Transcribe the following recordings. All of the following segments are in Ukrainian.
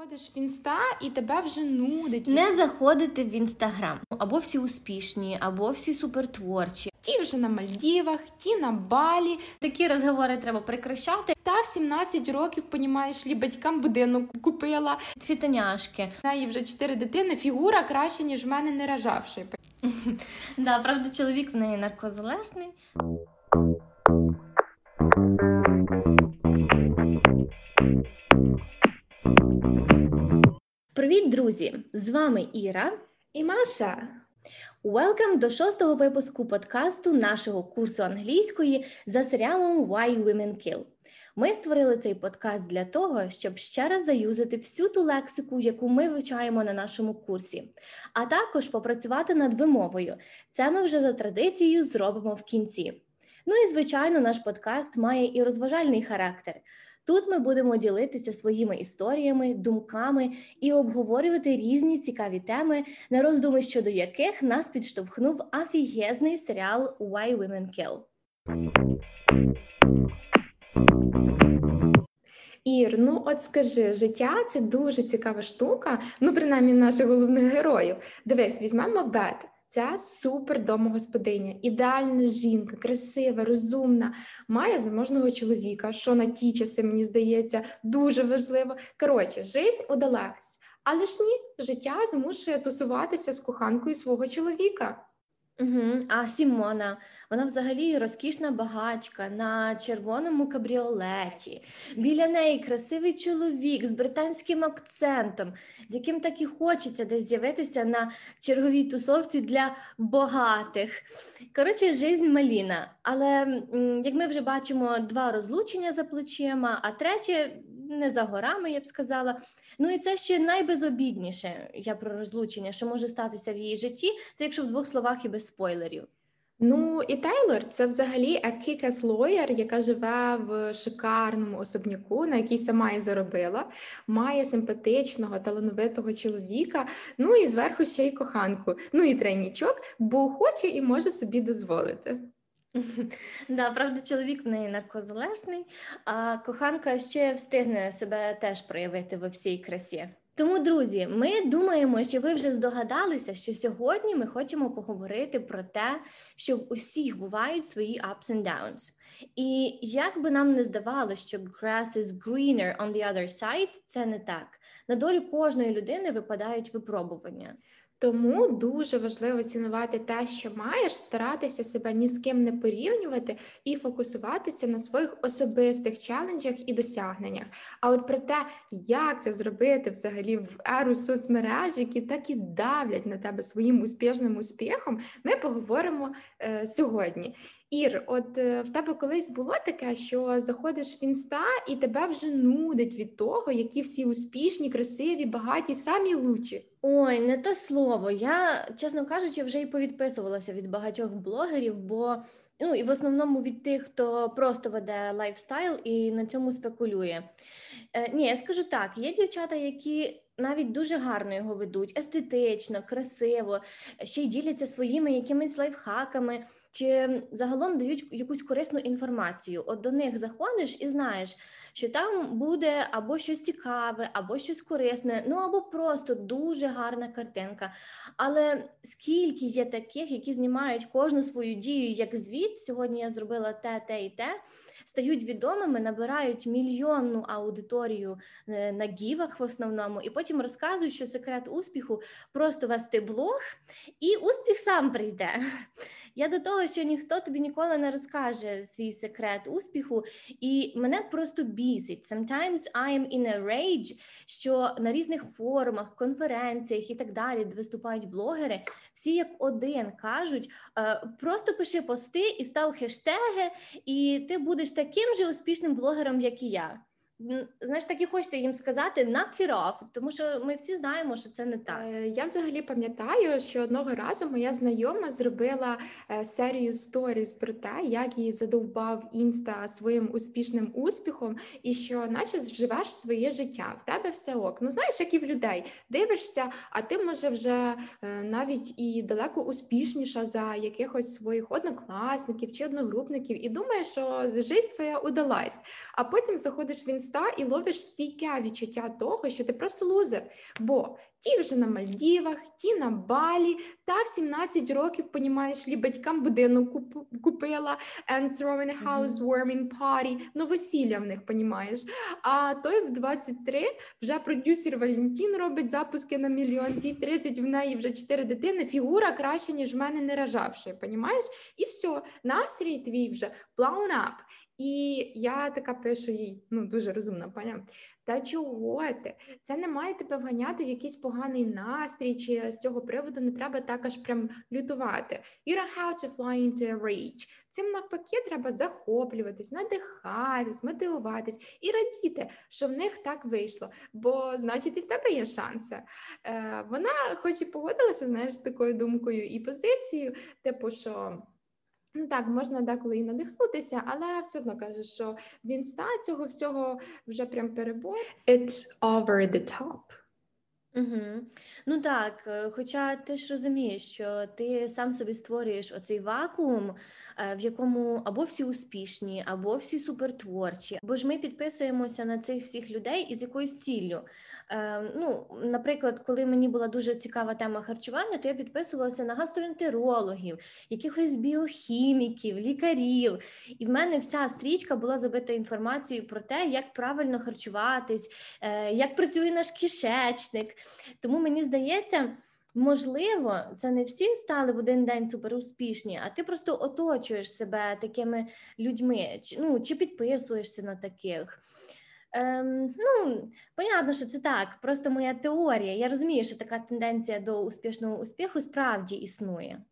Заходиш в інста і тебе вже нудить. Не заходити в інстаграм. Або всі успішні, або всі супертворчі. Ті вже на Мальдівах, ті на Балі. Такі розговори треба прекращати. Та в 17 років, понімаєш, лі батькам будинок купила. Фітоняшки. В неї вже чотири дитини, фігура краще, ніж в мене не рожавши. Да, правда, чоловік в неї наркозалежний. Привіт, друзі! З вами Іра І Маша. Welcome до шостого випуску подкасту нашого курсу англійської за серіалом Why Women Kill. Ми створили цей подкаст для того, щоб ще раз заюзати всю ту лексику, яку ми вивчаємо на нашому курсі, а також попрацювати над вимовою. Це ми вже за традицією зробимо в кінці. Ну і звичайно, наш подкаст має і розважальний характер. Тут ми будемо ділитися своїми історіями, думками і обговорювати різні цікаві теми, на роздуми щодо яких нас підштовхнув афігезний серіал Why Women Kill. Ір, ну от скажи, життя це дуже цікава штука. Ну, принаймні, наших головних героїв. Дивись, візьмемо Бет. Це супер домогосподиня, ідеальна жінка, красива, розумна, має заможного чоловіка, що на ті часи, мені здається, дуже важливо. Коротше, жизнь удалась. Але ж ні, життя змушує тусуватися з коханкою свого чоловіка. Угу. А Сімона, вона взагалі розкішна багачка на червоному кабріолеті. Біля неї красивий чоловік з британським акцентом, з яким так і хочеться десь з'явитися на черговій тусовці для багатих. Коротше, жизнь маліна. Але як ми вже бачимо, два розлучення за плечима, а третє не за горами, я б сказала. Ну і це ще найбезобідніше я про розлучення, що може статися в її житті. Це якщо в двох словах і без спойлерів. Ну і Тейлор це взагалі a kick-ass яка живе в шикарному особняку, на який сама і заробила, має симпатичного, талановитого чоловіка. Ну і зверху ще й коханку. Ну і тренічок, бо хоче і може собі дозволити. Да, правда, чоловік в неї наркозалежний, а коханка ще встигне себе теж проявити во всій красі. Тому, друзі, ми думаємо, що ви вже здогадалися, що сьогодні ми хочемо поговорити про те, що в усіх бувають свої ups and downs. І як би нам не здавалося, що grass is greener on the other side, це не так. На долю кожної людини випадають випробування. Тому дуже важливо цінувати те, що маєш, старатися себе ні з ким не порівнювати і фокусуватися на своїх особистих челенджах і досягненнях. А от про те, як це зробити взагалі в еру соцмереж, які так і давлять на тебе своїм успішним успіхом, ми поговоримо е, сьогодні. Ір, от е, в тебе колись було таке, що заходиш в інста і тебе вже нудить від того, які всі успішні, красиві, багаті, самі лучі. Ой, не то слово. Я, чесно кажучи, вже і повідписувалася від багатьох блогерів, бо ну і в основному від тих, хто просто веде лайфстайл і на цьому спекулює. Е, Ні, я скажу так: є дівчата, які навіть дуже гарно його ведуть, естетично, красиво, ще й діляться своїми якимись лайфхаками, чи загалом дають якусь корисну інформацію. От до них заходиш і знаєш, що там буде або щось цікаве, або щось корисне, ну або просто дуже гарна картинка. Але скільки є таких, які знімають кожну свою дію як звіт, сьогодні я зробила те, те і те. Стають відомими, набирають мільйонну аудиторію е, на гівах в основному, і потім розказують, що секрет успіху просто вести блог, і успіх сам прийде. Я до того, що ніхто тобі ніколи не розкаже свій секрет успіху, і мене просто бісить. Sometimes I am in a rage, що на різних форумах, конференціях і так далі, де виступають блогери, всі як один кажуть: «Е, просто пиши пости і став хештеги, і ти будеш таким же успішним блогером, як і я знаєш, так і хочеться їм сказати it off, тому що ми всі знаємо, що це не так. Е, я взагалі пам'ятаю, що одного разу моя знайома зробила е, серію сторіз про те, як її задовбав інста своїм успішним успіхом, і що, наче живеш своє життя, в тебе все ок. Ну знаєш, як і в людей дивишся, а ти може вже е, навіть і далеко успішніша за якихось своїх однокласників чи одногрупників, і думаєш, що життя твоя удалась. А потім заходиш в інстаграм, інста і ловиш стійке відчуття того, що ти просто лузер. Бо ті вже на Мальдівах, ті на Балі, та в 17 років, понімаєш, лі батькам будинок куп- купила and throwing a housewarming party, ну весілля в них, понімаєш. А той в 23 вже продюсер Валентін робить запуски на мільйон, ті 30 в неї вже 4 дитини, фігура краще, ніж в мене не рожавши, понімаєш? І все, настрій твій вже blown up. І я така пишу їй, ну дуже розумна паня. Та чого ти? Це не має тебе вганяти в якийсь поганий настрій, чи з цього приводу не треба так аж прям лютувати. You don't have to fly into a rage. Цим навпаки треба захоплюватись, надихатись, мотивуватись і радіти, що в них так вийшло. Бо значить і в тебе є шанси. Е, Вона, хоч і погодилася, знаєш, з такою думкою і позицією, типу, що. Ну так, можна деколи і надихнутися, але все одно каже, що він ста цього всього вже прям перебор. It's over the top. Угу. Ну так, е, хоча ти ж розумієш, що ти сам собі створюєш оцей вакуум, е, в якому або всі успішні, або всі супертворчі, бо ж ми підписуємося на цих всіх людей із якоюсь ціллю. Е, ну, Наприклад, коли мені була дуже цікава тема харчування, то я підписувалася на гастроентерологів, якихось біохіміків, лікарів. І в мене вся стрічка була забита інформацією про те, як правильно харчуватись, е, як працює наш кишечник. Тому мені здається. Можливо, це не всі стали в один день суперуспішні, а ти просто оточуєш себе такими людьми, чи, ну, чи підписуєшся на таких. Ем, Ну, понятно, що це так, просто моя теорія. Я розумію, що така тенденція до успішного успіху справді існує.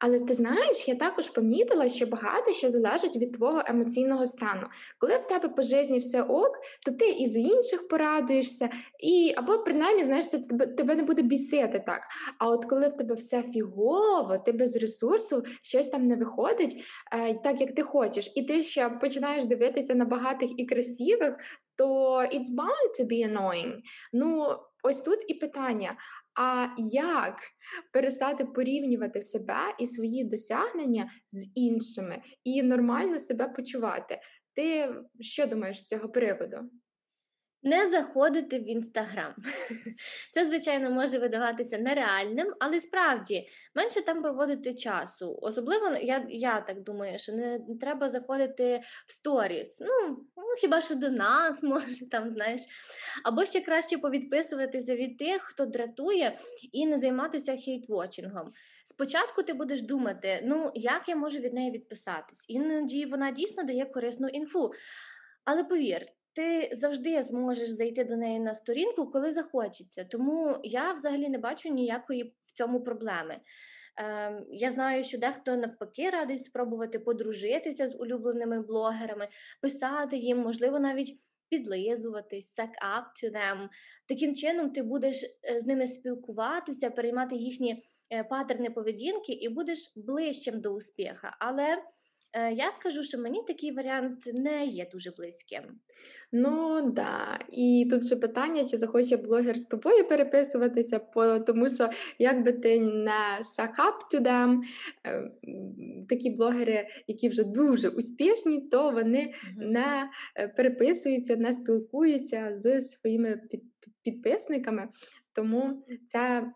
Але ти знаєш, я також помітила, що багато що залежить від твого емоційного стану. Коли в тебе по житті все ок, то ти і за інших порадуєшся, і або принаймні знаєш, це тебе, тебе не буде бісити так. А от коли в тебе все фігово, ти без ресурсу, щось там не виходить, е, так як ти хочеш, і ти ще починаєш дивитися на багатих і красивих, то it's bound to be annoying. Ну, ось тут і питання: а як перестати порівнювати себе і свої досягнення з іншими і нормально себе почувати? Ти що думаєш з цього приводу? Не заходити в інстаграм. Це, звичайно, може видаватися нереальним, але справді менше там проводити часу. Особливо я я так думаю, що не треба заходити в сторіс. Ну, ну хіба що до нас може там, знаєш. Або ще краще повідписуватися від тих, хто дратує, і не займатися хейтвочингом. Спочатку ти будеш думати, ну як я можу від неї відписатись? Іноді вона дійсно дає корисну інфу. Але повір ти завжди зможеш зайти до неї на сторінку, коли захочеться. Тому я взагалі не бачу ніякої в цьому проблеми. Е, Я знаю, що дехто навпаки радить спробувати подружитися з улюбленими блогерами, писати їм, можливо, навіть підлизуватись, suck up to them. Таким чином, ти будеш е, з ними спілкуватися, переймати їхні е, патерни поведінки і будеш ближчим до успіха. Але я скажу, що мені такий варіант не є дуже близьким. Ну да, і тут ще питання, чи захоче блогер з тобою переписуватися, тому що як би ти не suck up to them, е, такі блогери, які вже дуже успішні, то вони mm-hmm. не е, переписуються, не спілкуються з своїми підписниками. Тому це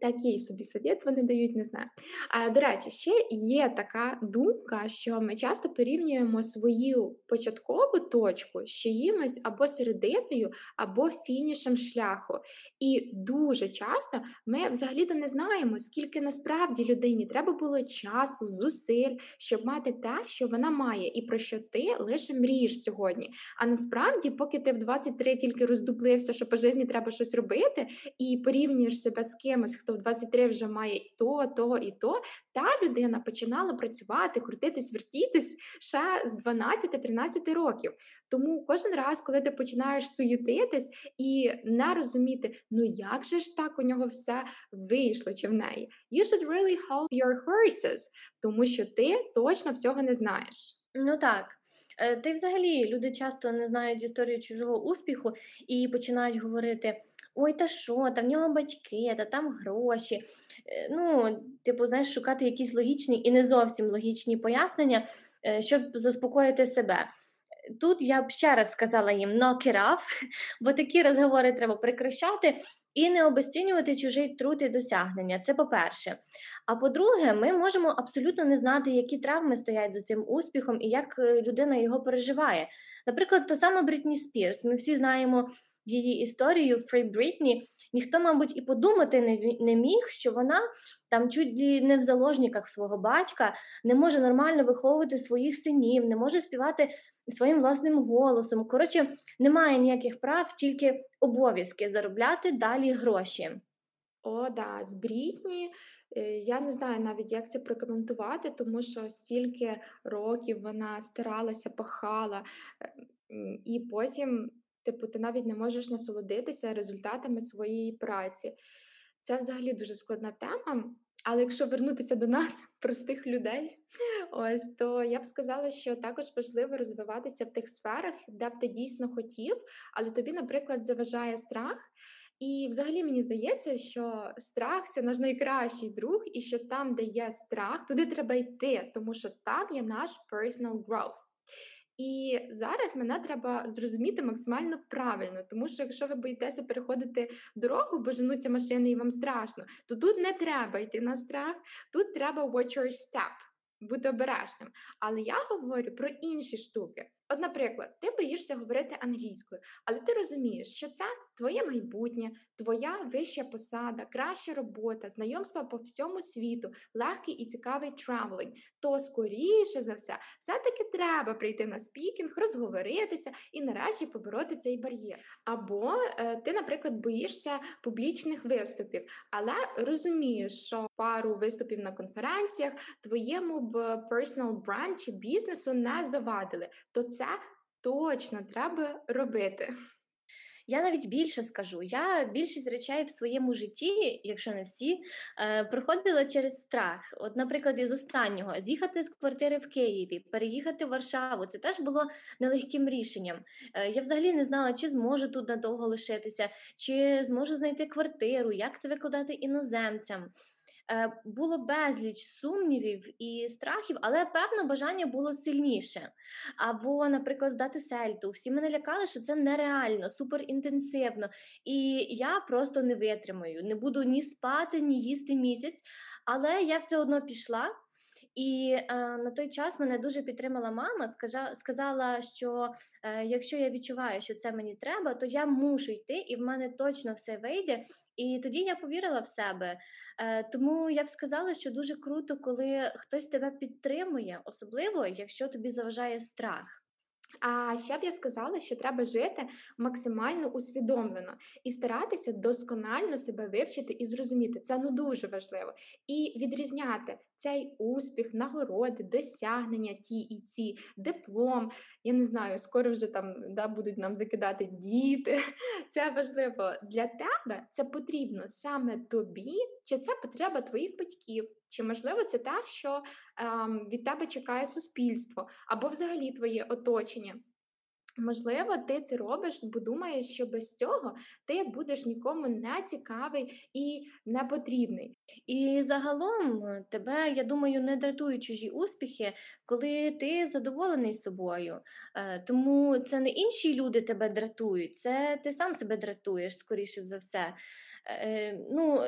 Такий собі совет вони дають, не знаю. А до речі, ще є така думка, що ми часто порівнюємо свою початкову точку з чиїмось або серединою, або фінішем шляху. І дуже часто ми взагалі-то не знаємо, скільки насправді людині треба було часу, зусиль, щоб мати те, що вона має, і про що ти лише мрієш сьогодні. А насправді, поки ти в 23 тільки роздуплився, що по житті треба щось робити, і порівнюєш себе з кимось, хто в 23 вже має і то, то і то, та людина починала працювати, крутитись, вертітись ще з 12-13 років. Тому кожен раз, коли ти починаєш суєтитись і не розуміти, ну як же ж так у нього все вийшло чи в неї, you should really help your horses, тому що ти точно всього не знаєш. Ну так. Е, й взагалі люди часто не знають історію чужого успіху і починають говорити: ой, та що, та в нього батьки, та там гроші. Е, ну, типу, знаєш, шукати якісь логічні і не зовсім логічні пояснення, е, щоб заспокоїти себе. тут я б ще раз сказала їм knock it off, бо такі розговори треба прекращати і не обесцінювати чужий труд і досягнення. Це по-перше. А по-друге, ми можемо абсолютно не знати, які травми стоять за цим успіхом і як е, людина його переживає. Наприклад, та сама Брітні Спірс. Ми всі знаємо її історію Free Britney. Ніхто, мабуть, і подумати не, не міг, що вона там чуть ли не в заложниках свого батька не може нормально виховувати своїх синів, не може співати своїм власним голосом. Коротше, немає ніяких прав, тільки обов'язки заробляти далі гроші. О, да, з Брітні. Е, я не знаю навіть, як це прокоментувати, тому що стільки років вона старалася, пахала, е, і потім, типу, ти навіть не можеш насолодитися результатами своєї праці. Це взагалі дуже складна тема. Але якщо вернутися до нас, простих людей, ось то я б сказала, що також важливо розвиватися в тих сферах, де б ти дійсно хотів, але тобі, наприклад, заважає страх. І взагалі мені здається, що страх це наш найкращий друг, і що там, де є страх, туди треба йти, тому що там є наш personal growth. І зараз мене треба зрозуміти максимально правильно, тому що якщо ви боїтеся переходити дорогу, бо женуться машини і вам страшно, то тут не треба йти на страх, тут треба watch your step, бути обережним. Але я говорю про інші штуки. От, наприклад, ти боїшся говорити англійською, але ти розумієш, що це твоє майбутнє, твоя вища посада, краща робота, знайомства по всьому світу, легкий і цікавий traveling, то скоріше за все, все-таки треба прийти на speaking, розговоритися і нарешті побороти цей бар'єр. Або е, ти, наприклад, боїшся публічних виступів, але розумієш, що пару виступів на конференціях твоєму б personal brand чи бізнесу не завадили. то це точно треба робити. Я навіть більше скажу. Я більшість речей в своєму житті, якщо не всі, е, проходила через страх. От, наприклад, із останнього з'їхати з квартири в Києві, переїхати в Варшаву. Це теж було нелегким рішенням. Е, я взагалі не знала, чи зможу тут надовго лишитися, чи зможу знайти квартиру, як це викладати іноземцям. Е, було безліч сумнівів і страхів, але певно бажання було сильніше. Або, наприклад, здати сельту. Всі мене лякали, що це нереально, суперінтенсивно. І я просто не витримаю, не буду ні спати, ні їсти місяць. Але я все одно пішла. І е, на той час мене дуже підтримала мама. Скажа, сказала, що е, якщо я відчуваю, що це мені треба, то я мушу йти, і в мене точно все вийде. І тоді я повірила в себе. Е, Тому я б сказала, що дуже круто, коли хтось тебе підтримує, особливо якщо тобі заважає страх. А ще б я сказала, що треба жити максимально усвідомлено і старатися досконально себе вивчити і зрозуміти. Це ну дуже важливо. І відрізняти цей успіх, нагороди, досягнення, ті і ці, диплом. Я не знаю, скоро вже там да, будуть нам закидати діти. Це важливо для тебе. Це потрібно саме тобі, чи це потреба твоїх батьків. Чи можливо це те, що ем, від тебе чекає суспільство, або взагалі твоє оточення? Можливо, ти це робиш, бо думаєш, що без цього ти будеш нікому не цікавий і не потрібний. І загалом е, тебе, я думаю, не дратують чужі успіхи, коли ти задоволений собою. Е, тому це не інші люди тебе дратують, це ти сам себе дратуєш, скоріше за все. Е, ну,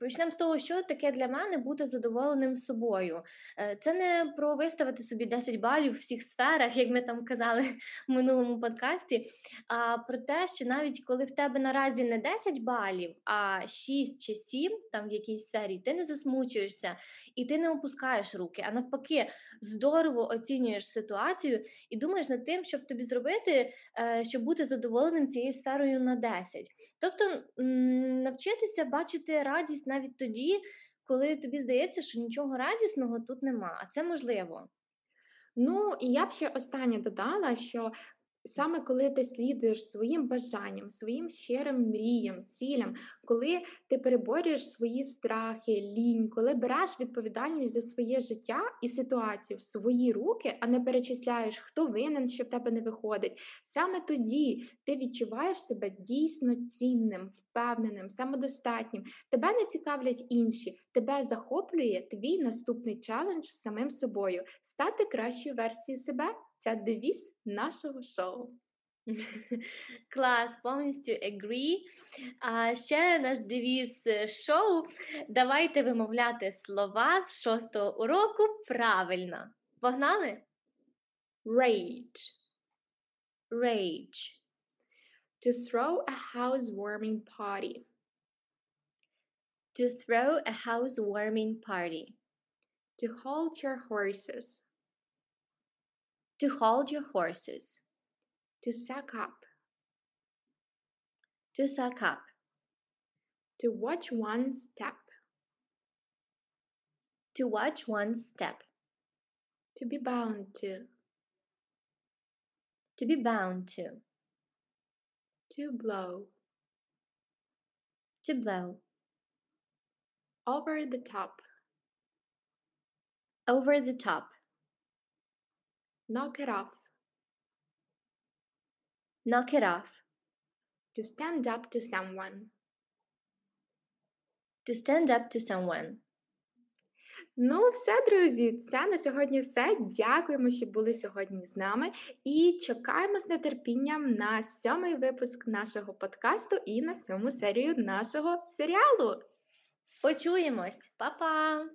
Почнемо з того, що таке для мене бути задоволеним собою. Е, це не про виставити собі 10 балів в всіх сферах, як ми там казали в минулому подкасті, а про те, що навіть коли в тебе наразі не 10 балів, а 6 чи 7 там в якійсь сфері, ти не засмучуєшся і ти не опускаєш руки, а навпаки, здорово оцінюєш ситуацію і думаєш над тим, щоб тобі зробити, е, щоб бути задоволеним цією сферою на 10. Тобто, навчитися бачити радість навіть тоді, коли тобі здається, що нічого радісного тут нема, а це можливо. Ну і я б ще останнє додала, що Саме коли ти слідуєш своїм бажанням, своїм щирим мріям, цілям, коли ти переборюєш свої страхи, лінь, коли береш відповідальність за своє життя і ситуацію в свої руки, а не перечисляєш, хто винен, що в тебе не виходить, саме тоді ти відчуваєш себе дійсно цінним, впевненим, самодостатнім. Тебе не цікавлять інші, тебе захоплює твій наступний челендж самим собою стати кращою версією себе. Це девіз нашого шоу. Клас, повністю agree. А ще наш девіз е, шоу. Давайте вимовляти слова з шостого уроку правильно. Погнали? Rage. Rage. To throw a housewarming party. To throw a housewarming party. To hold your horses. To hold your horses. To suck up. To suck up. To watch one step. To watch one step. To be bound to. To be bound to. To blow. To blow. Over the top. Over the top. Knock it off. Knock it off. To stand up to someone. To stand up to someone. Ну, все, друзі, це на сьогодні все. Дякуємо, що були сьогодні з нами. І чекаємо з нетерпінням на сьомий випуск нашого подкасту і на сьому серію нашого серіалу. Почуємось. Па-па!